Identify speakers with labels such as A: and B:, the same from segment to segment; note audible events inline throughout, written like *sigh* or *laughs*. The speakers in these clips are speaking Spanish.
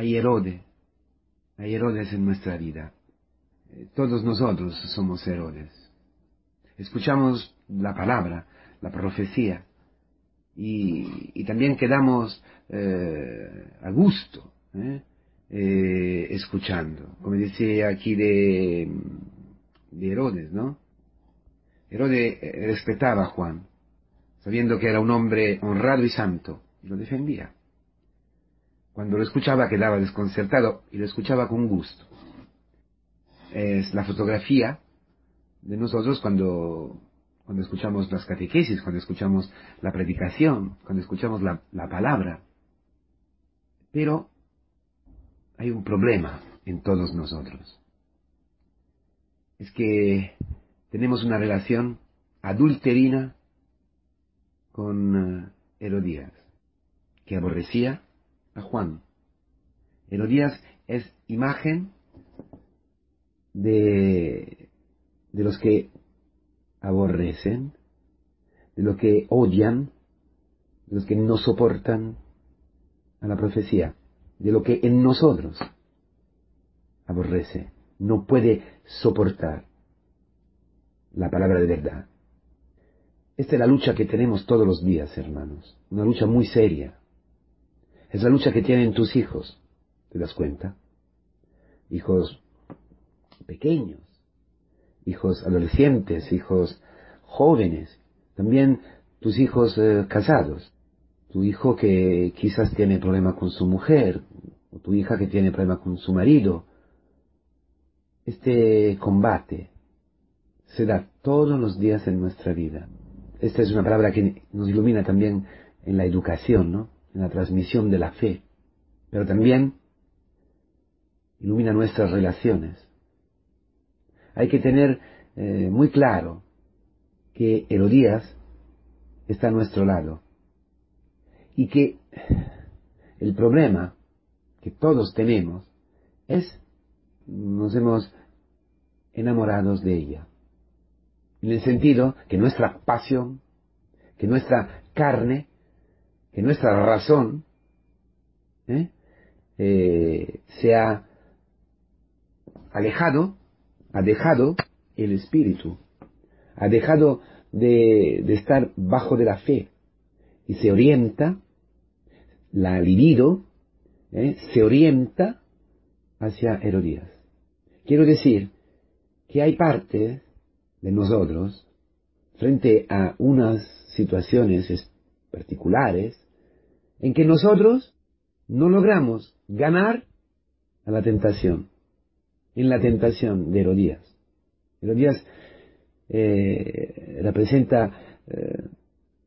A: hay Herodes, hay Herodes en nuestra vida. Eh, todos nosotros somos Herodes. Escuchamos la palabra, la profecía, y, también quedamos eh, a gusto ¿eh? escuchando, como decía aquí de, de Herodes, ¿no? Herodes respetaba a Juan, sabiendo que era un hombre honrado y santo, y lo defendía. Cuando lo escuchaba quedaba desconcertado y lo escuchaba con gusto. Es la fotografía de nosotros cuando, cuando escuchamos las catequesis, cuando escuchamos la predicación, cuando escuchamos la, la palabra. Pero hay un problema en todos nosotros. Es que tenemos una relación adulterina con eh, Herodías, que aborrecía a Juan. Herodías es imagen de, de los que aborrecen, de los que odian, de los que no soportan a la profecía, de lo que en nosotros aborrece, no puede soportar la palabra de verdad. Esta es la lucha que tenemos todos los días, hermanos, una lucha muy seria. Es la lucha que tienen tus hijos, ¿te das cuenta? Hijos pequeños, hijos adolescentes, hijos jóvenes, también tus hijos eh, casados, tu hijo que quizás tiene problema con su mujer, o tu hija que tiene problema con su marido. Este combate se da todos los días en nuestra vida. Esta es una palabra que nos ilumina también en la educación, ¿no? En la transmisión de la fe, pero también ilumina nuestras relaciones. Hay que tener eh, muy claro que Herodías está a nuestro lado y que el problema que todos tenemos es nos hemos enamorados de ella. En el sentido que nuestra pasión, que nuestra carne que nuestra razón ¿eh? Eh, se ha alejado, ha dejado el espíritu, ha dejado de, estar bajo de la fe y se orienta, la libido, ¿eh? se orienta hacia Herodías. Quiero decir que hay partes de nosotros frente a unas situaciones particulares en que nosotros no logramos ganar a la tentación, en la tentación de Herodías. Herodías eh, representa eh,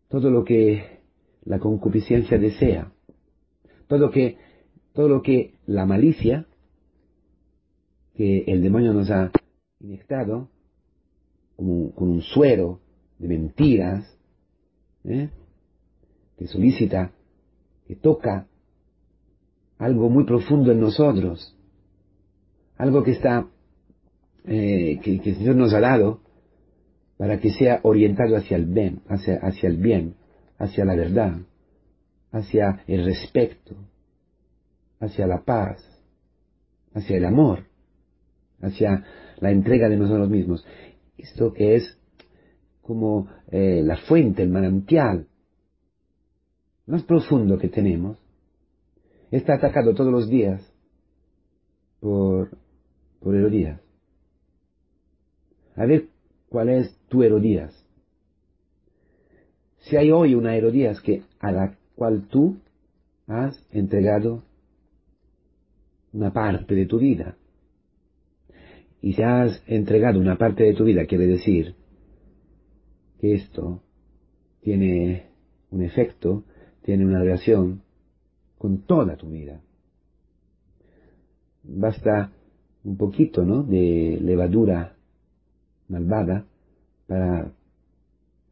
A: todo lo que la concupiscencia desea, todo, que, todo lo que la malicia que el demonio nos ha inyectado con un suero de mentiras, ¿eh? Que solicita, que toca algo muy profundo en nosotros, algo que está, eh, que, el Señor nos ha dado para que sea orientado hacia el bien, hacia, hacia el bien, hacia la verdad, hacia el respeto, hacia la paz, hacia el amor, hacia la entrega de nosotros mismos. Esto que es como eh, la fuente, el manantial más profundo que tenemos, está atacado todos los días por, por Herodías. A ver cuál es tu Herodías. Si hay hoy una Herodías que, a la cual tú has entregado una parte de tu vida, y si has entregado una parte de tu vida, quiere decir que esto tiene un efecto tiene una relación con toda tu vida. Basta un poquito, ¿no? De levadura malvada para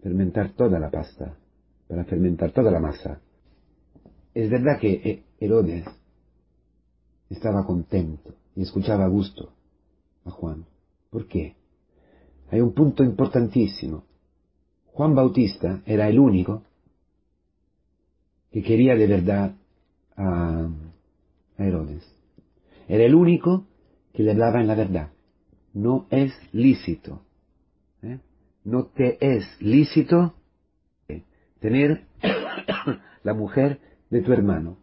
A: fermentar toda la pasta, para fermentar toda la masa. Es verdad que eh, Herodes estaba contento y escuchaba a gusto a Juan. ¿Por qué? Hay un punto importantísimo. Juan Bautista era el único que quería de verdad a, Herodes. Era el único que le hablaba en la verdad. No es lícito. ¿eh? No te es lícito tener *coughs* la mujer de tu hermano.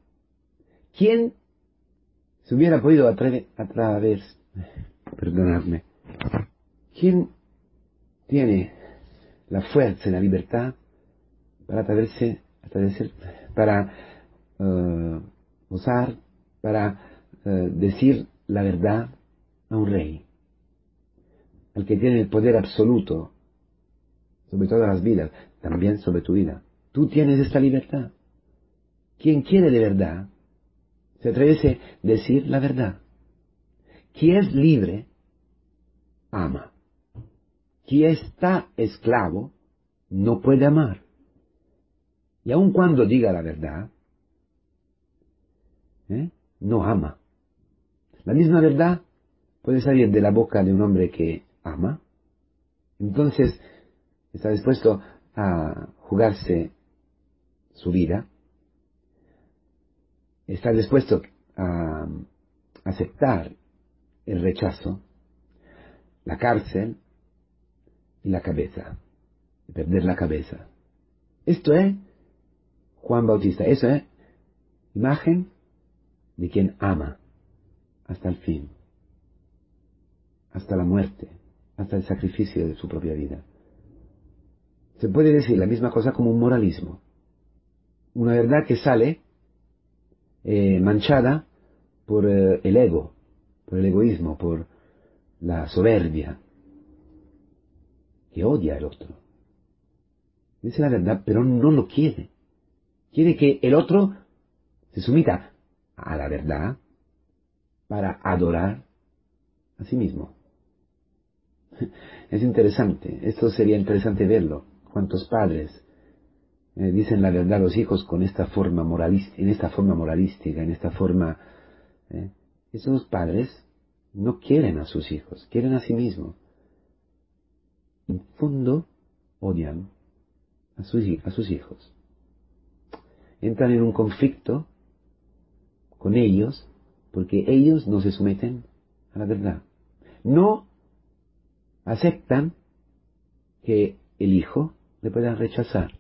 A: ¿Quién se hubiera podido atrever, a través, *laughs* perdonadme, quién tiene la fuerza y la libertad para atreverse, para uh, usar, para uh, decir la verdad a un rey, al que tiene el poder absoluto sobre todas las vidas, también sobre tu vida. Tú tienes esta libertad. Quien quiere de verdad, se atreve a decir la verdad. Quien es libre, ama. Quien está esclavo, no puede amar. Y aun cuando diga la verdad, ¿eh? no ama. La misma verdad puede salir de la boca de un hombre que ama. Entonces, está dispuesto a jugarse su vida, está dispuesto a aceptar el rechazo, la cárcel y la cabeza, perder la cabeza. Esto es Juan Bautista, eso es imagen de quien ama hasta el fin, hasta la muerte, hasta el sacrificio de su propia vida. Se puede decir la misma cosa como un moralismo. Una verdad que sale eh, manchada por eh, el ego, por el egoísmo, por la soberbia, que odia al otro. Dice la verdad, pero no lo quiere. Quiere que el otro se sumita a la verdad para adorar a sí mismo. Es interesante, esto sería interesante verlo cuántos padres eh, dicen la verdad a los hijos con esta forma moralística, en esta forma moralística, en esta forma... Eh, esos padres no quieren a sus hijos, quieren a sí mismos. En fondo, odian a sus, a sus hijos. Entran en un conflicto con ellos porque ellos no se someten a la verdad. No aceptan que el hijo le pueda rechazar.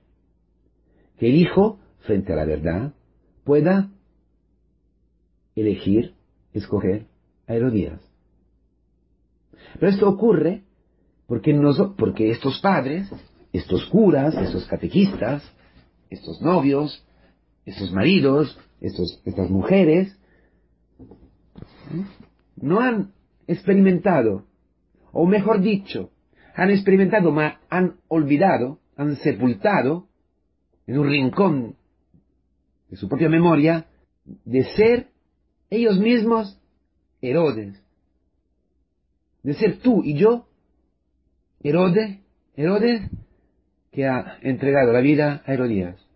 A: Que el hijo, frente a la verdad, pueda elegir, escoger a Herodías. Pero esto ocurre porque, porque estos padres, estos curas, estos catequistas, estos novios, estos maridos, estos, estas mujeres, no han experimentado, o mejor dicho, han experimentado, han olvidado han sepultado en un rincón de su propia memoria de ser ellos mismos Herodes, de ser tú y yo Herodes, Herodes que ha entregado la vida a Herodías,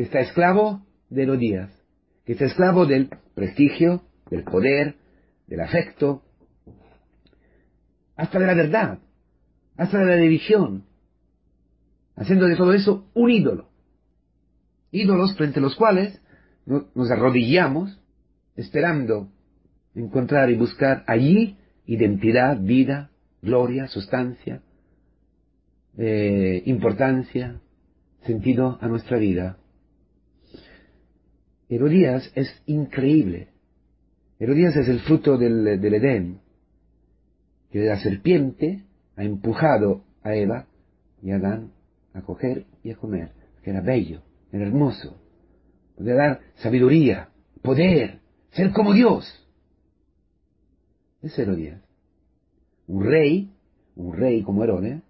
A: que está esclavo de Herodías, que está esclavo del prestigio, del poder, del afecto, hasta de la verdad, hasta de la división, haciendo de todo eso un ídolo. Ídolos frente a los cuales nos arrodillamos esperando encontrar y buscar allí identidad, vida, gloria, sustancia, eh, importancia, sentido a nuestra vida. Herodías es increíble. Herodías es el fruto del, Edén, que la serpiente ha empujado a Eva y a Adán a coger y a comer, que era bello, era hermoso, podía dar sabiduría, poder, ser como Dios. Es Herodías. Un rey, un rey como Herodes,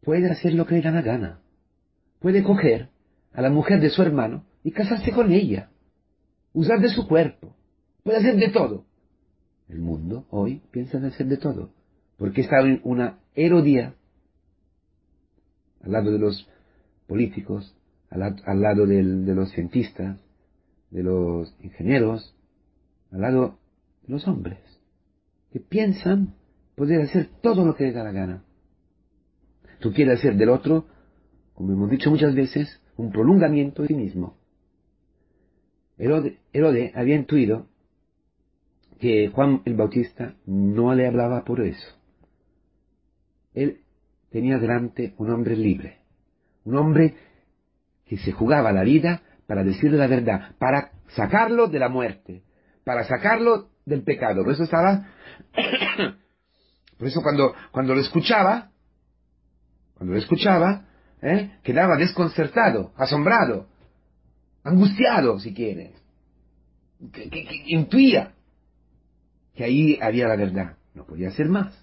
A: puede hacer lo que le da la gana. Puede coger a la mujer de su hermano y casarse con ella, usar de su cuerpo, puede hacer de todo. El mundo hoy piensa en hacer de todo, porque está en una Herodía al lado de los políticos, al, lado de los cientistas, de los ingenieros, al lado de los hombres, que piensan poder hacer todo lo que les da la gana. Tú quieres hacer del otro, como hemos dicho muchas veces, un prolongamiento de sí mismo. Herodes había intuido que Juan el Bautista no le hablaba por eso. Él tenía delante un hombre libre, un hombre que se jugaba la vida para decirle la verdad, para sacarlo de la muerte, para sacarlo del pecado. Por eso estaba, *coughs* por eso cuando, cuando lo escuchaba, cuando lo escuchaba, ¿eh? quedaba desconcertado, asombrado, angustiado, si quieres, que, intuía que ahí había la verdad. No podía ser más.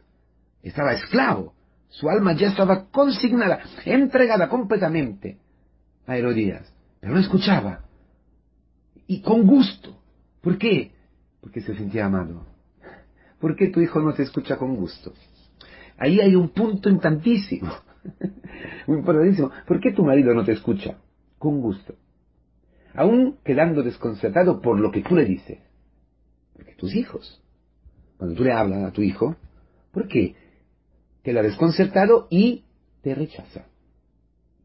A: Estaba esclavo. Su alma ya estaba consignada, entregada completamente a Herodías. Pero no escuchaba. Y con gusto. ¿Por qué? Porque se sentía amado. ¿Por qué tu hijo no te escucha con gusto? Ahí hay un punto importantísimo. *laughs* Importantísimo. ¿Por qué tu marido no te escucha con gusto? Aún quedando desconcertado por lo que tú le dices. Porque tus hijos, cuando tú le hablas a tu hijo, ¿por qué? Queda desconcertado y te rechaza.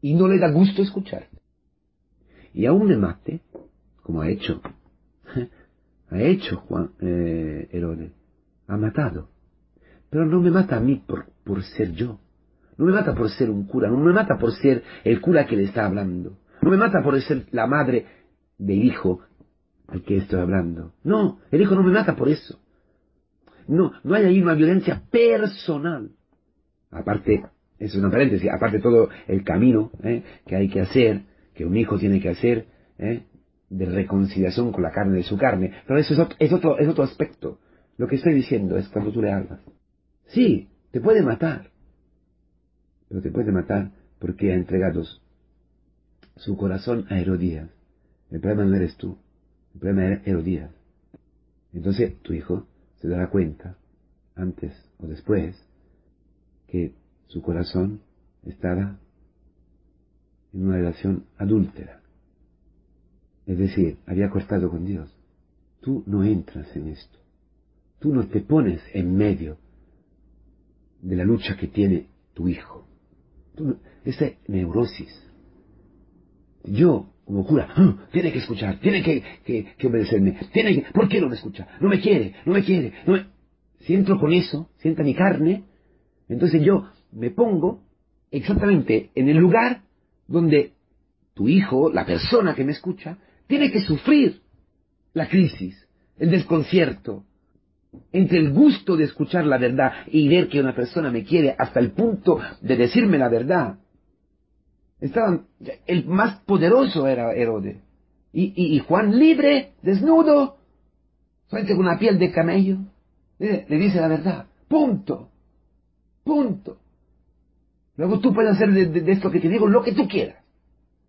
A: Y no le da gusto escucharte. Y aún me mate, como ha hecho, *laughs* ha hecho Juan eh, Herodes, ha matado. Pero no me mata a mí por, por ser yo. No me mata por ser un cura, no me mata por ser el cura que le está hablando. No me mata por ser la madre del hijo al que estoy hablando. No, el hijo no me mata por eso. No, no hay ahí una violencia personal. Aparte, es una paréntesis, aparte todo el camino ¿eh? que hay que hacer, que un hijo tiene que hacer, ¿eh? de reconciliación con la carne de su carne. Pero eso es otro, es es otro aspecto. Lo que estoy diciendo es cuando tú le hablas. Sí, te puede matar. Pero te puede matar porque ha entregado su corazón a Herodías. El problema no eres tú. El problema es Herodías. Entonces tu hijo se dará cuenta, antes o después, que su corazón estaba en una relación adúltera. Es decir, había cortado con Dios. Tú no entras en esto. Tú no te pones en medio de la lucha que tiene tu hijo. esa neurosis. Yo, como cura, ¡ah! tiene que escuchar, tiene que, que, obedecerme, tiene que, ¿por qué no me escucha? No me quiere, no me quiere, no me... Si entro con eso, sienta mi carne, entonces yo me pongo exactamente en el lugar donde tu hijo, la persona que me escucha, tiene que sufrir la crisis, el desconcierto, entre el gusto de escuchar la verdad y ver que una persona me quiere hasta el punto de decirme la verdad. Estaban, el más poderoso era Herodes. Y, Juan libre, desnudo, solamente con una piel de camello, le, dice la verdad. Punto. Punto. Luego tú puedes hacer de, esto que te digo lo que tú quieras.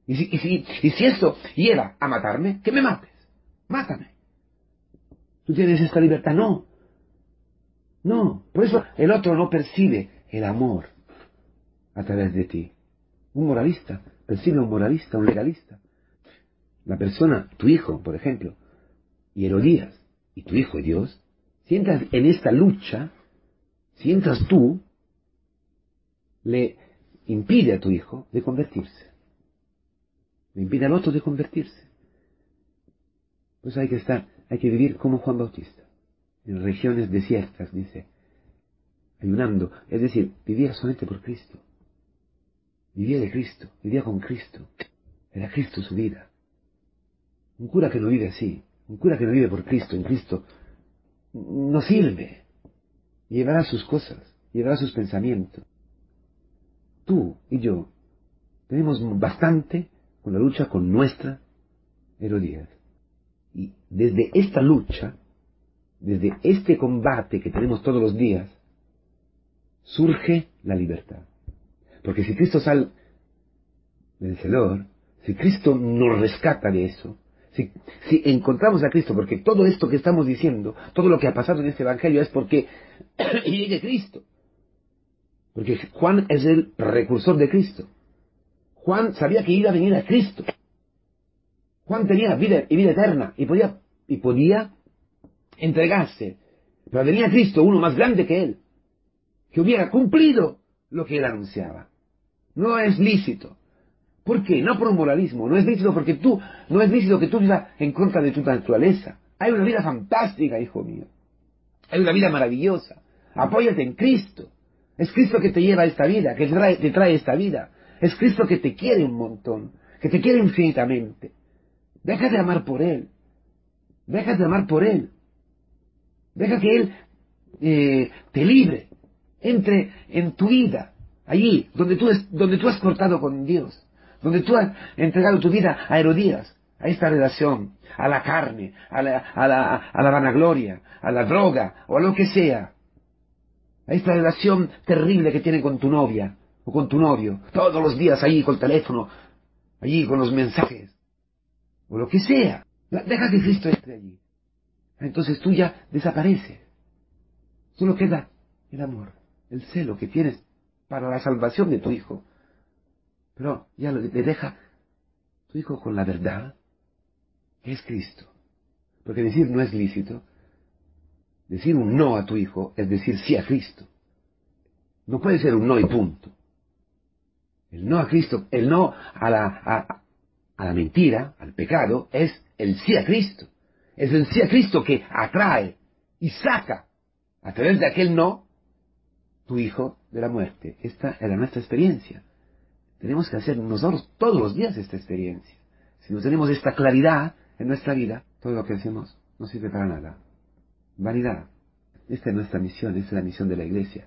A: Y si, y si, y si eso lleva a matarme, que me mates. Mátame. Tú tienes esta libertad. No. No. Por eso el otro no percibe el amor a través de ti. Un moralista percibe un moralista, un legalista. La persona, tu hijo, por ejemplo, y Herodías, y tu hijo y Dios, si entras en esta lucha, si entras tú, le impide a tu hijo de convertirse. Le impide al otro de convertirse. Pues hay que estar, hay que vivir como Juan Bautista, en regiones desiertas, dice, ayunando, es decir, vivía solamente por Cristo. Vivía de Cristo, vivía con Cristo. Era Cristo su vida. Un cura que no vive así, un cura que no vive por Cristo, en Cristo, no sirve. Llevará sus cosas, llevará sus pensamientos tú y yo tenemos bastante con la lucha con nuestra Herodías. Y desde esta lucha, desde este combate que tenemos todos los días, surge la libertad. Porque si Cristo sale vencedor, si Cristo nos rescata de eso, si, encontramos a Cristo, porque todo esto que estamos diciendo, todo lo que ha pasado en este Evangelio es porque *coughs* llegue Cristo. Porque Juan es el precursor de Cristo. Juan sabía que iba a venir a Cristo. Juan tenía vida y vida eterna y podía, y podía entregarse. Pero venía Cristo, uno más grande que él, que hubiera cumplido lo que él anunciaba. No es lícito ¿Por qué? No por un moralismo, no es lícito porque tú, no es lícito que tú vivas en contra de tu naturaleza. Hay una vida fantástica, hijo mío. Hay una vida maravillosa. Apóyate en Cristo. Es Cristo que te lleva a esta vida, que te trae, te trae esta vida. Es Cristo que te quiere un montón, que te quiere infinitamente. Deja de amar por Él. Deja de amar por Él. Deja que Él eh, te libre. Entre en tu vida, allí, donde tú, donde tú has cortado con Dios. Donde tú has entregado tu vida a Herodías, a esta relación, a la carne, a la, a la, a la vanagloria, a la droga o a lo que sea. A esta relación terrible que tiene con tu novia o con tu novio, todos los días allí con el teléfono, allí con los mensajes, o lo que sea. Deja que Cristo entre allí. Entonces tú ya desapareces. Solo queda el amor, el celo que tienes para la salvación de tu hijo. Pero ya le deja tu hijo con la verdad, que es Cristo. Porque decir no es lícito. Decir un no a tu hijo es decir sí a Cristo. No puede ser un no y punto. El no a Cristo, el no a la, a, a la mentira, al pecado, es el sí a Cristo. Es el sí a Cristo que atrae y saca a través de aquel no tu hijo de la muerte. Esta era nuestra experiencia. Tenemos que hacer nosotros todos los días esta experiencia. Si no tenemos esta claridad en nuestra vida, todo lo que hacemos no sirve para nada. Vanidad. Esta es nuestra misión, esta es la misión de la iglesia.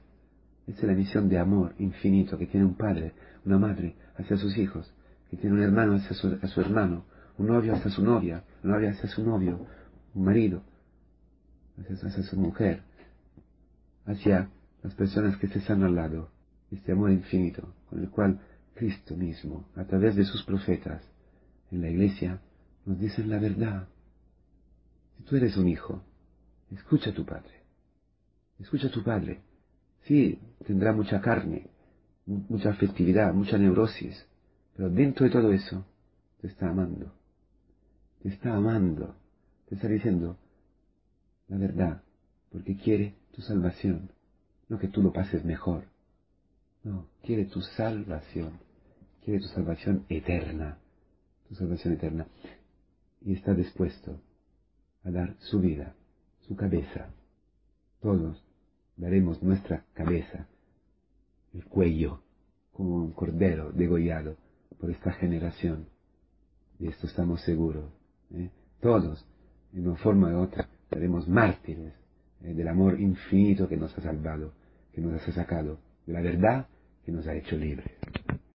A: Esta es la misión de amor infinito que tiene un padre, una madre hacia sus hijos, que tiene un hermano hacia su, hermano, un novio hacia su novia, una novia hacia su novio, un marido hacia, hacia su mujer, hacia las personas que se están al lado. Este amor infinito con el cual Cristo mismo, a través de sus profetas, en la iglesia, nos dicen la verdad. Si tú eres un hijo, escucha a tu padre. Escucha a tu padre. Sí, tendrá mucha carne, mucha afectividad, mucha neurosis, pero dentro de todo eso, te está amando. Te está amando. Te está diciendo la verdad, porque quiere tu salvación, no que tú lo pases mejor. No, quiere tu salvación quiere tu salvación eterna, tu salvación eterna, y está dispuesto a dar su vida, su cabeza. Todos daremos nuestra cabeza, el cuello, como un cordero degollado por esta generación. De esto estamos seguros. ¿eh? Todos, en una forma u otra, seremos mártires ¿eh? del amor infinito que nos ha salvado, que nos ha sacado, de la verdad que nos ha hecho libres.